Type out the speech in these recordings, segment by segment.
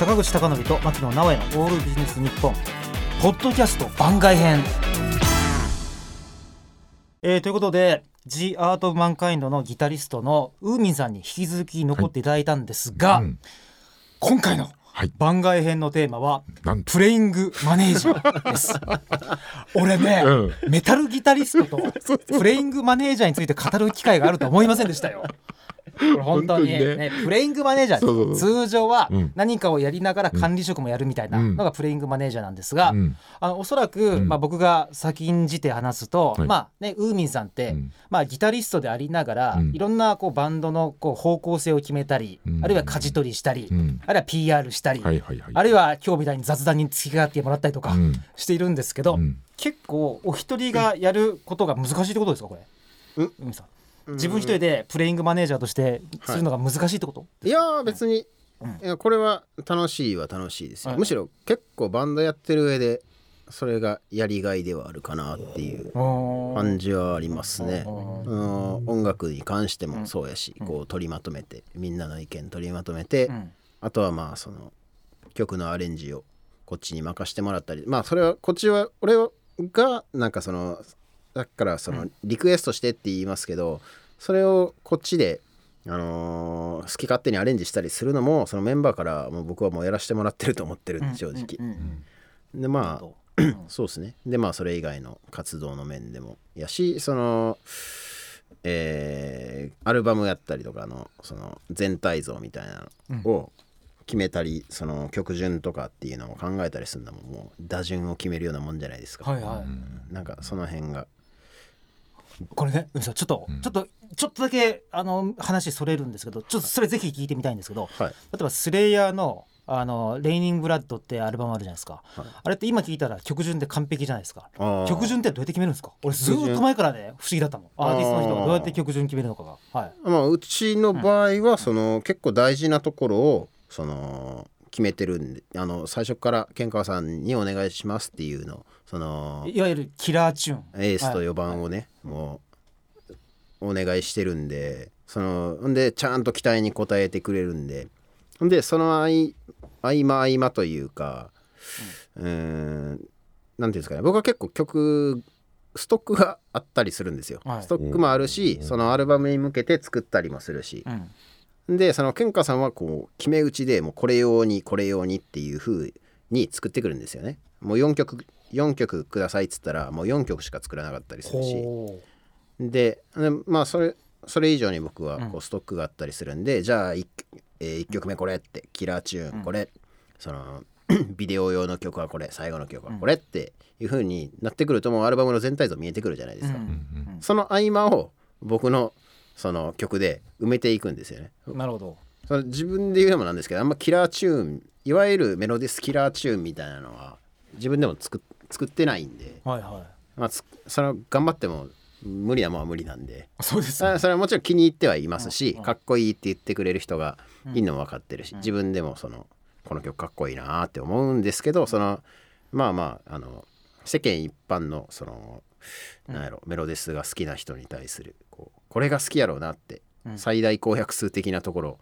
坂口孝則と牧野直哉のオールビジネス日本ポッドキャスト番外編、えーということで The Art of Mankind のギタリストのウーミンさんに引き続き残っていただいたんですが、うん。今回のはい。番外編のテーマはプレイングマネージャーです。俺ね、うメタルギタリストとプレイングマネージャーについて語る機会があると思いませんでしたよ本当に本当にね。プレイングマネージャー。そうそう通常はうん。何かをやりながら管理職もやるみたいなうん。のがプレイングマネージャーなんですが、うん。あのおそらく、ん。まあ、僕が先んじて話すと、はい。まあねウーミンさんって、うん。まあ、ギタリストでありながら、うん。いろんなこうバンドのこう方向性を決めたり、うん。あるいは舵取りしたり、うん。あるいは PR したり、はいはいはい。あるいは今日みたいに雑談に付き合ってもらったりとかうん。しているんですけど、うん。結構お一人がやることが難しいってことですかこれ？うんウーミンさん自分一人でプレイングマネージャーとしてするのが難しいってこと、い。やー別に、うん。いやこれは楽しいは楽しいですよ、はい。むしろ結構バンドやってる上でそれがやりがいではあるかなっていう感じはありますね。うんうん。音楽に関してもそうやし、こう取りまとめてみんなの意見取りまとめて、うん。あとはまあその曲のアレンジをこっちに任してもらったり。まあそれはこっちは俺がなんかそのだからそのリクエストしてって言いますけどそれをこっちで、あのー好き勝手にアレンジしたりするのもそのメンバーからもう僕はもうやらせてもらってると思ってるんで正直。うんうんでまあ うん。そうですね。でまあそれ以外の活動の面でもやしそのえーアルバムやったりとかのその全体像みたいなのを決めたり、その曲順とかっていうのを考えたりするのももう打順を決めるようなもんじゃないですか、はいはい、なんかその辺がこれねちょっと、ちょっとちょっとだけあの話それるんですけどちょっとそれぜひ聞いてみたいんですけど、はい。例えばスレイヤーのあのレイニングブラッドってアルバムあるじゃないですか、はい。あれって今聞いたら曲順で完璧じゃないですか。曲順ってどうやって決めるんですか？俺ずーっと前からね不思議だったもん。アーティストの人がどうやって曲順決めるのかが。はい。まあ、うちの場合はその、結構大事なところをその決めてるんであの最初から健川さんにお願いしますっていうのをそのいわゆるキラーチューン。エースとはい4番をね、もうお願いしてるんでそのんでちゃんと期待に応えてくれるんでんでその合間合間というかうーんなんていうんですかね僕は結構曲ストックがあったりするんですよ、はい。ストックもあるしそのアルバムに向けて作ったりもするし。う、んでその健歌さんはこう決め打ちでもうこれ用にこれ用にっていう風に作ってくるんですよね。もう4曲4曲くださいっつったらもう4曲しか作らなかったりするし。ほででまあそれそれ以上に僕はうん。こうストックがあったりするんで、じゃあ 1,、えー、1曲目これってキラーチューンこれ、その ビデオ用の曲はこれ最後の曲はこれっていう風になってくるともうアルバムの全体像見えてくるじゃないですか、うん。その合間を僕のその曲で埋めていくんですよね。なるほど。その自分で言うのもなんですけどあんまキラーチューンいわゆるメロディスキラーチューンみたいなのは自分でも作っ作ってないんで、はいはまあ、つそれは頑張っても無理なもんは無理なんで。いそうですあそれはもちろん気に入ってはいますし、うんかっこいいって言ってくれる人がいるのも分かってるし、自分でもそのこの曲かっこいいなって思うんですけどそのまあまああの世間一般のそのなんやろメロディスが好きな人に対するこうこれが好きやろうなって、うん。最大公約数的なところ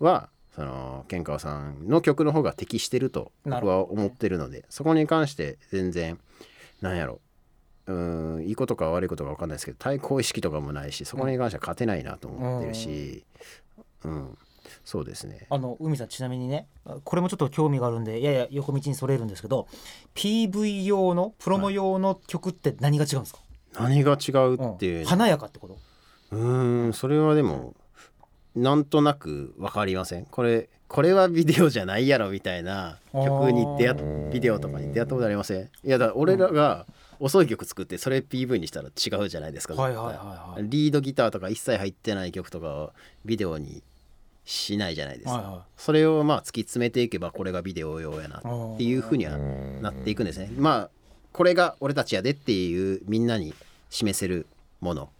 はその健川さんの曲の方が適してると僕は思ってるのでそこに関して全然なんやろうーんいいことか悪いことか分かんないですけど対抗意識とかもないしそこに関しては勝てないなと思ってるし、うんそうですね。あの海さんちなみにねあこれもちょっと興味があるんでやや横道にそれるんですけど PV 用のプロモ用の曲って何が違うんですか、何が違うって。いう、うん。華やかってこと？うーんそれはでもなんとなく分かりません。これこれはビデオじゃないやろみたいな曲に出会っビデオとかに出会ったことありません？いやだから俺らが遅い曲作ってそれ PV にしたら違うじゃないですか、はいはいはいはい。リードギターとか一切入ってない曲とかをビデオにしないじゃないですか、はいはそれをまあ突き詰めていけばこれがビデオ用やなっていうふうにはなっていくんですね。まあこれが俺たちやでっていうみんなに示せるもの。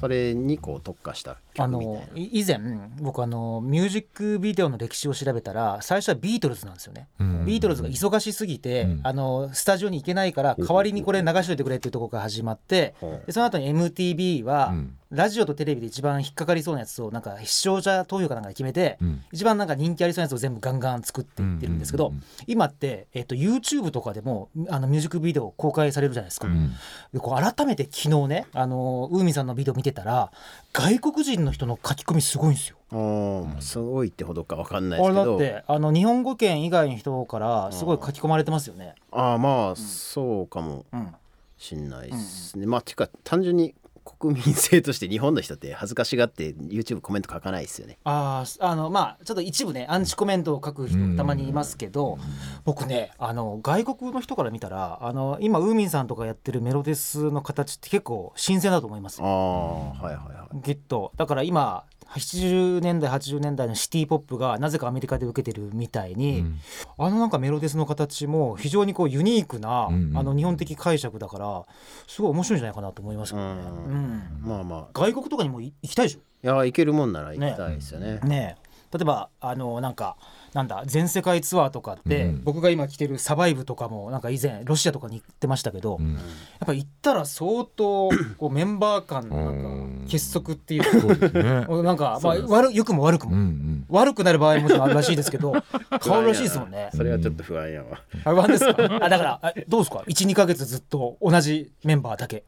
それにこう特化したあ曲みたいな。のい以前僕あのミュージックビデオの歴史を調べたら最初はビートルズなんですよね、うん。ビートルズが忙しすぎて、うん。あのスタジオに行けないから代わりにこれ流しといてくれっていうところから始まってほうでその後に MTV は、うんラジオとテレビで一番引っかかりそうなやつをなんか視聴者投票かなんかで決めて、うん。一番なんか人気ありそうなやつを全部ガンガン作っていってるんですけど、うんうんうん今って、えっと YouTube とかでもあのミュージックビデオ公開されるじゃないですか。うん。でこう改めて昨日ねあのウーミンさんのビデオ見てたら外国人の人の書き込みすごいんですよ。おーすごいってほどかわかんないであれだっすけどてあの日本語圏以外の人からすごい書き込まれてますよね。ああまあそうかもうん、しんないですね、まあていうか単純に国民性として日本の人って恥ずかしがって YouTube コメント書かないですよね。あーあのまあちょっと一部ねアンチコメントを書く人たまにいますけど、僕ねあの外国の人から見たらあの今ウーミンさんとかやってるメロデスの形って結構新鮮だと思いますああはいはいはい。きっと。だから今80年代80年代のシティ・ポップがなぜかアメリカで受けてるみたいに、うん。あのなんかメロデスの形も非常にこうユニークな、うんうんあの日本的解釈だからすごい面白いんじゃないかなと思いますけどね。うん。うん。まあまあ。外国とかにもい行きたいでしょ？いや行けるもんなら行きたいですよね。ねえ例えばあのなんかなんだ全世界ツアーとかって、うん。僕が今来てるサバイブとかもなんか以前ロシアとかに行ってましたけど、やっうんぱ行ったら相当こうメンバー間のなんうん。か結束っていうそうですね。なんか、まあ、悪良くも悪くも、うんうん。悪くなる場合ももちろんあるらしいですけど 変わるらしいですもんね。それはちょっと不安やわ、あ不安ですか？あだからえどうですか？12か月ずっと同じメンバーだけ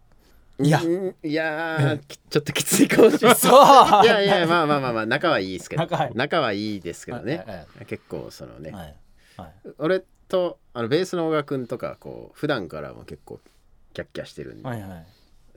いや。うんいやちょっときついかもしれない。そう。いやいやまあまあまあまあ仲はいいですけど仲はいい。はいいですけどね、はい結構そのね、はい。はい。俺とあのベースの小川君とかこう普段からも結構キャッキャしてるんで、はいはい。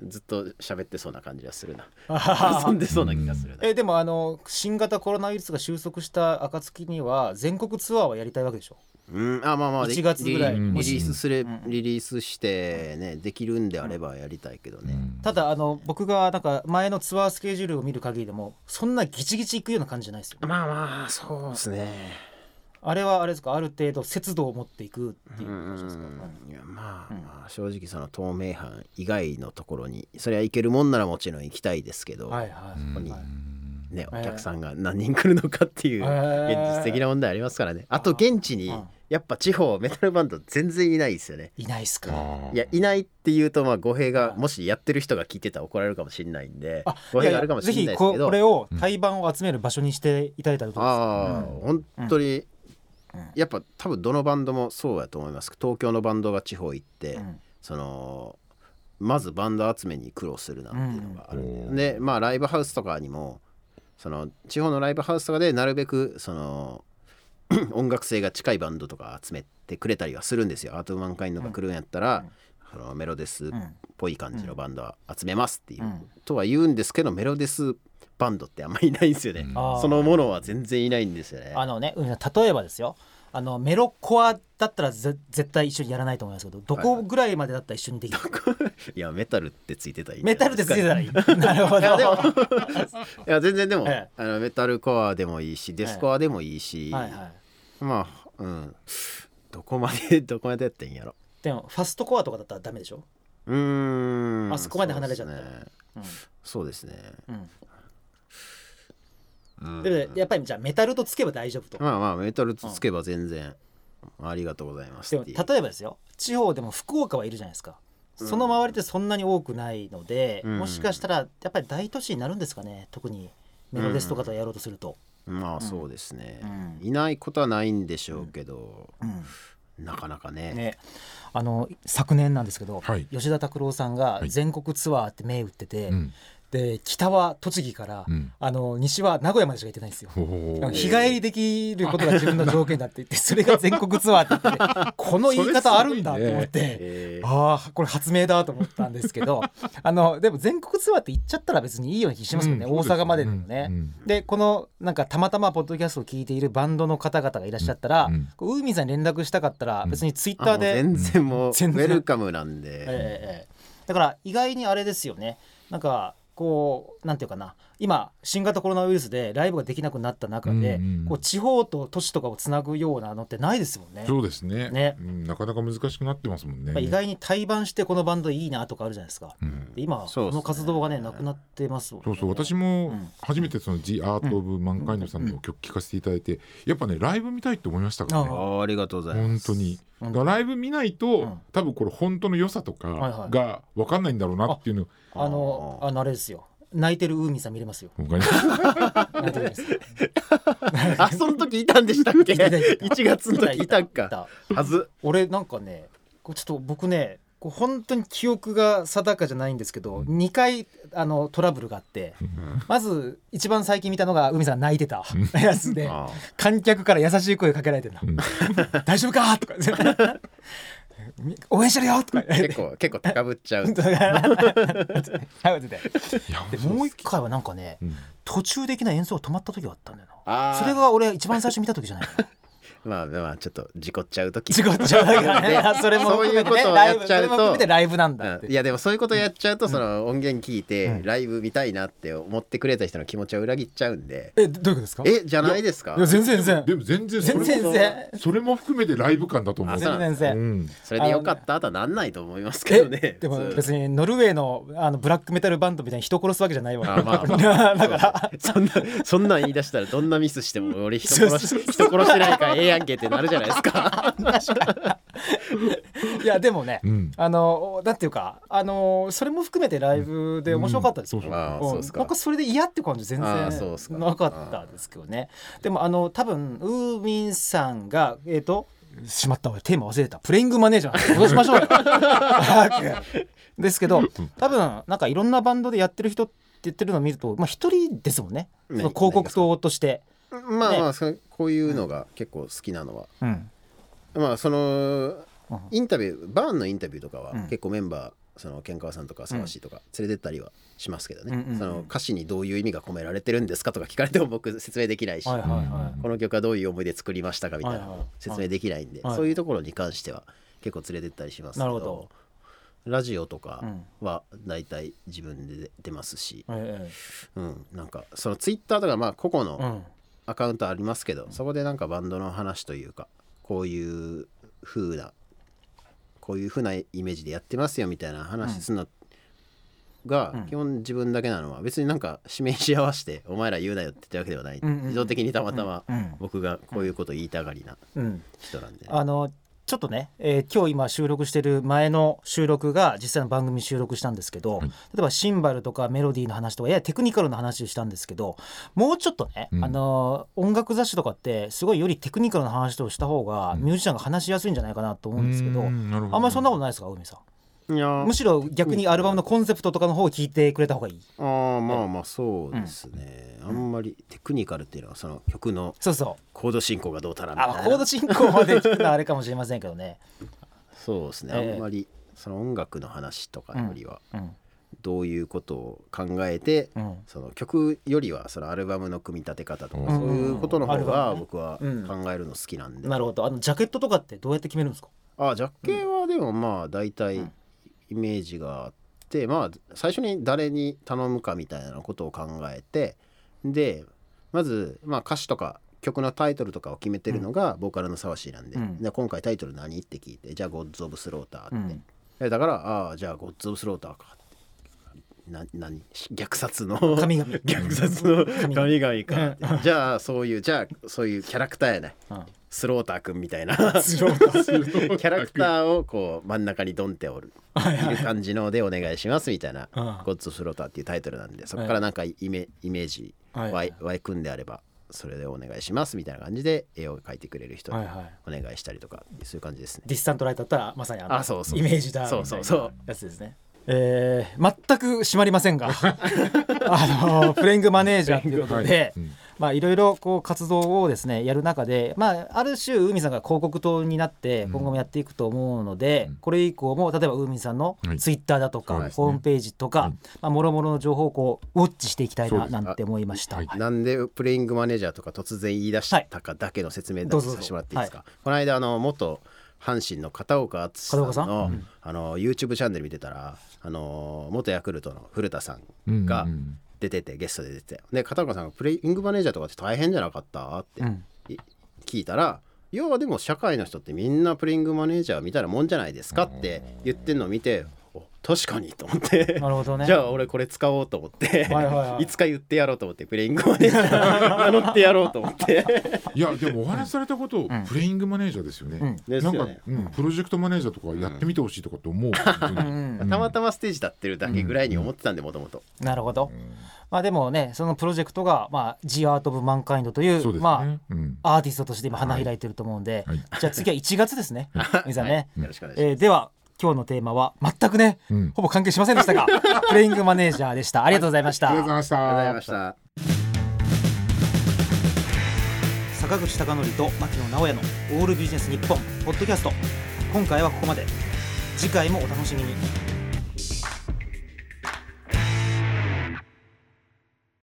ずっと喋ってそうな感じがするな。あ遊んでそうな気がするな、えでもあの新型コロナウイルスが収束した暁には全国ツアーはやりたいわけでしょ？うん、あまあまあで1月ぐらいリリースすれ、うん。リリースしてねできるんであればやりたいけどね、ただあの僕がなんか前のツアースケジュールを見る限りでもそんなギチギチいくような感じじゃないですよまあまあそうですね。あれはあれですか？ある程度節度を持っていくっていううん話ですか、いやまあ、まあ正直その透明版以外のところにそれは行けるもんならもちろん行きたいですけど、はいはい、ここにはい。ね、えー。お客さんが何人来るのかっていうえー。現実的な問題ありますからね。あと現地にうんやっぱ地方メタルバンド全然いないですよね。いないっすか？いやいないっていうとまあ語弊がもしやってる人が聞いてたら怒られるかもしれないんであ語弊があるかもしれないですけど。ぜひここれを対バンを集める場所にしていただいたらどうですか、ああ、本当に、うん。やっぱ多分どのバンドもそうやと思います。東京のバンドが地方行って、うん。そのまずバンド集めに苦労するなっていうのがあるんで、うん。でまあライブハウスとかにもその地方のライブハウスとかでなるべくその 音楽性が近いバンドとか集めてくれたりはするんですよ。アート・マンカインドが来るんやったら、そのメロデスっぽい感じのバンドは集めますっていう、うん。とは言うんですけどメロデスバンドってあんまりいないんですよね、そのものは全然いないんですよね。あのねうん例えばですよ。あのメロコアだったらぜ絶対一緒にやらないと思いますけどどこぐらいまでだったら一緒にできる、いやメタルってついてたらいい。メタルでついてたらいい。なるほど。いやでも いや全然でも、ええ。あのメタルコアでもいいしデスコアでもいいし、はいはいまあうん。どこまで どこまでやってんやろ。でもファストコアとかだったらダメでしょ？うーん。あそこまで離れちゃったら。そうですね。うん、でやっぱりじゃあメタルとつけば大丈夫と、まあまあメタルつけば全然、ありがとうございますでもっていう。例えばですよ。地方でも福岡はいるじゃないですか。その周りってそんなに多くないので、うん。もしかしたらやっぱり大都市になるんですかね。特にメロデスとかとやろうとすると、まあそうですね、うん。いないことはないんでしょうけど、うん。なかなかね。ね、あの昨年なんですけど、はい。吉田拓郎さんがはい。全国ツアーって銘打ってて、うんで北は栃木から、うん。あの西は名古屋までしか行ってないんですよ。日帰りできることが自分の条件だって言って それが全国ツアーって言って この言い方あるんだと思って、えー。ああこれ発明だと思ったんですけどあのでも全国ツアーって言っちゃったら別にいいような気しますよね、うん。大阪まででもね。うん。うん。でこのなんかたまたまポッドキャストを聞いているバンドの方々がいらっしゃったら、うん。ウーミンさんに連絡したかったら別にツイッターで、全然もうウ全然。ェルカムなんで、ええええ。だから意外にあれですよね。なんかこうなんていうかな今新型コロナウイルスでライブができなくなった中で、うんうんこう地方と都市とかをつなぐようなのってないですもんね。そうですね。ね。うんなかなか難しくなってますもんね。意外に対バンしてこのバンドいいなとかあるじゃないですか。うん。で今その活動がねなくなってますもんね。そうそう私うもん。初めてその「The Art of Mankind」さんの曲聴かせていただいてやっぱねライブ見たいって思いましたからね。ああありがとうございます。本当にうんだ。からライブ見ないと、ん。多分これ本当の良さとはいはい。かが分かんないんだろうなっていうの、あのあのあれですよ。泣いてるウーミンさん見れますよ。あその時いたんでしたっけ？いたいた。いた1月の時いたか。た。はず。俺なんかねこうちょっと僕ねこう本当に記憶が定かじゃないんですけど2回あのトラブルがあってまず一番最近見たのが海さん泣いてたやつであ観客から優しい声かけられてるの「大丈夫か?」とか「応援してるよ!」とか。結構結構高ぶっちゃう。もう一回はなんかねうん。途中的な演奏が止まった時があったんだよな。それが俺一番最初見た時じゃないかなまあまあちょっと事故っちゃう時。違っちゃうだからね。でそれもそういうことをやっちゃうライブそれも含めてとライブなんだうん。いやでもそういうことやっちゃうとその音源聞いてうん。ライブ見たいなって思ってくれた人の気持ちを裏切っちゃうんで。えどういうことですか？えじゃないですか？いや全然全然。でも全然それも全然それも含めてライブ感だと思う。全然全然。うん。それでよかったとはなんないと思いますけどね。でも別にノルウェーのあのブラックメタルバンドみたいに人殺すわけじゃないわ。あまあ。だから。そんなそんなん言い出したらどんなミスしても俺人殺し人殺してないからええやんけってなるじゃないですか。いやでもね、うん。あのなんていうかあのそれも含めてライブで面白かったですよ、うん。そうん。かそれで嫌って感じ全然なかったですけどね。でもあの多分ウーミンさんがえっ、としまった俺テーマ忘れてたプレイングマネージャー戻しましょうよ。ですけど多分なんかいろんなバンドでやってる人って言ってるのを見るとまあ一人ですもんね。ねその広告塔として、まあまあそこういうのが結構好きなのは。うん。まあそのうん。インタビューバーンのインタビューとかはうん。結構メンバーそのケンカワさんとか沢シとか連れてったりはしますけどね、うんうんうんその歌詞にどういう意味が込められてるんですかとか聞かれても僕説明できないし、はいはいはい、この曲はどういう思いで作りましたかみたいなはいはい説明できないんで、はい。そういうところに関しては結構連れてったりしますけどなるほど。ラジオとかは大体自分で出ますし、えうん、なんかそのツイッターとかまあ個々のアカウントありますけど、そこでなんかバンドの話というかこういう風なこういう風なイメージでやってますよみたいな話するのがうん。基本自分だけなのは別になんか指名し合わせてお前ら言うなよって言ったわけではない、自動的にたまたまうん。僕がこういうこと言いたがりなうん。人なんで、あのちょっとね、えー今日今収録してる前の収録が実際の番組収録したんですけど、はい。例えばシンバルとかメロディーの話とかややテクニカルな話をしたんですけどもうちょっとね、うん。あの音楽雑誌とかってすごいよりテクニカルな話をした方がミュージシャンが話しやすいんじゃないかなと思うんですけど、うんあんまりそんなことないですか海さん？むしろ逆にアルバムのコンセプトとかの方を聞いてくれた方がいい。あーまあまあそうですね、あんまりテクニカルっていうのはその曲のそうそう。コード進行がどうたらみたいな。あコード進行まで聞くのはあれかもしれませんけどね、そうですね、ええ。あんまりその音楽の話とかよりはうん。どういうことを考えて、うん、その曲よりはそのアルバムの組み立て方とか、うん。そういうことの方が僕はうん考えるの好きなんで、なるほど。あのジャケットとかってどうやって決めるんですか？あジャケはでもまあ大体うんイメージがあって、まあ最初に誰に頼むかみたいなことを考えてでまず、まあ、歌詞とか曲のタイトルとかを決めてるのがボーカルの沢氏なんで,、うん。で今回タイトル何？って聞いてじゃあ「ゴッズ・オブ・スローター」って、うん。えだからああじゃあ「ゴッズ・オブ・スローターか」な何 虐殺の神々虐殺の神々かじゃあそういうじゃあそういうキャラクターやね。うん。スローターくんみたいな。スローター。キャラクターをこう真ん中にドンっておる。いる感じのでお願いしますみたいな。うん「ゴッツ・スローター」っていうタイトルなんでそこからなんかイメイメージはい湧い。湧いくんであればそれでお願いしますみたいな感じで絵を描いてくれる人にお願いしたりとかそういう感じですね。ディスタントライトだったらまさにあのあそうそう。イメージだそうそうそう。みたいなやつですね。えー、全く締まりませんが あのプレイングマネージャーということで、うんまあいろいろこう活動をですねやる中で、まあ、ある種ウーミンさんが広告塔になって今後もやっていくと思うので、うん。これ以降も例えばウーミンさんのはい。ツイッターだとか、そうですね。ホームページとか、はい。まあ、もろもろの情報をこうウォッチしていきたいななんて思いました。はい。はい。なんでプレイングマネージャーとか突然言い出したかだけの説明ださせてもらっていいですか、この間あの元阪神の片岡敦さん片岡さのんうん。あの YouTube チャンネル見てたらあの元ヤクルトの古田さんが出ててゲストで出てて。で片岡さんが「プレイングマネージャーとかって大変じゃなかった?」って聞いたら「要はでも社会の人ってみんなプレイングマネージャーみたいなもんじゃないですか」って言ってんのを見て「お確かにと思って。なるほどね。じゃあ俺これ使おうと思って、はいはいはい。いつか言ってやろうと思ってプレイングマネージャー 名乗ってやろうと思って。いやでもお話しされたこと、ん。プレイングマネージャーですよね、うん。なんかうん、プロジェクトマネージャーとかやってみてほしいとかって思う、たまたまステージ立ってるだけぐらいに思ってたんでもともとなるほど、まあでもねそのプロジェクトが、まあ、ジアート・オブ・マンカインドというね、まうん。あ、アーティストとして今花開いてると思うんで、はい。じゃあ次は1月ですね。皆さんね、よろしくお願いします、えーでは今日のテーマは全くね、うん。ほぼ関係しませんでしたが プレイングマネージャーでした。ありがとうございました。ありがとうございました。ありがとうございました。坂口孝則と牧野直哉の「オールビジネス日本ポッドキャスト。今回はここまで。次回もお楽しみに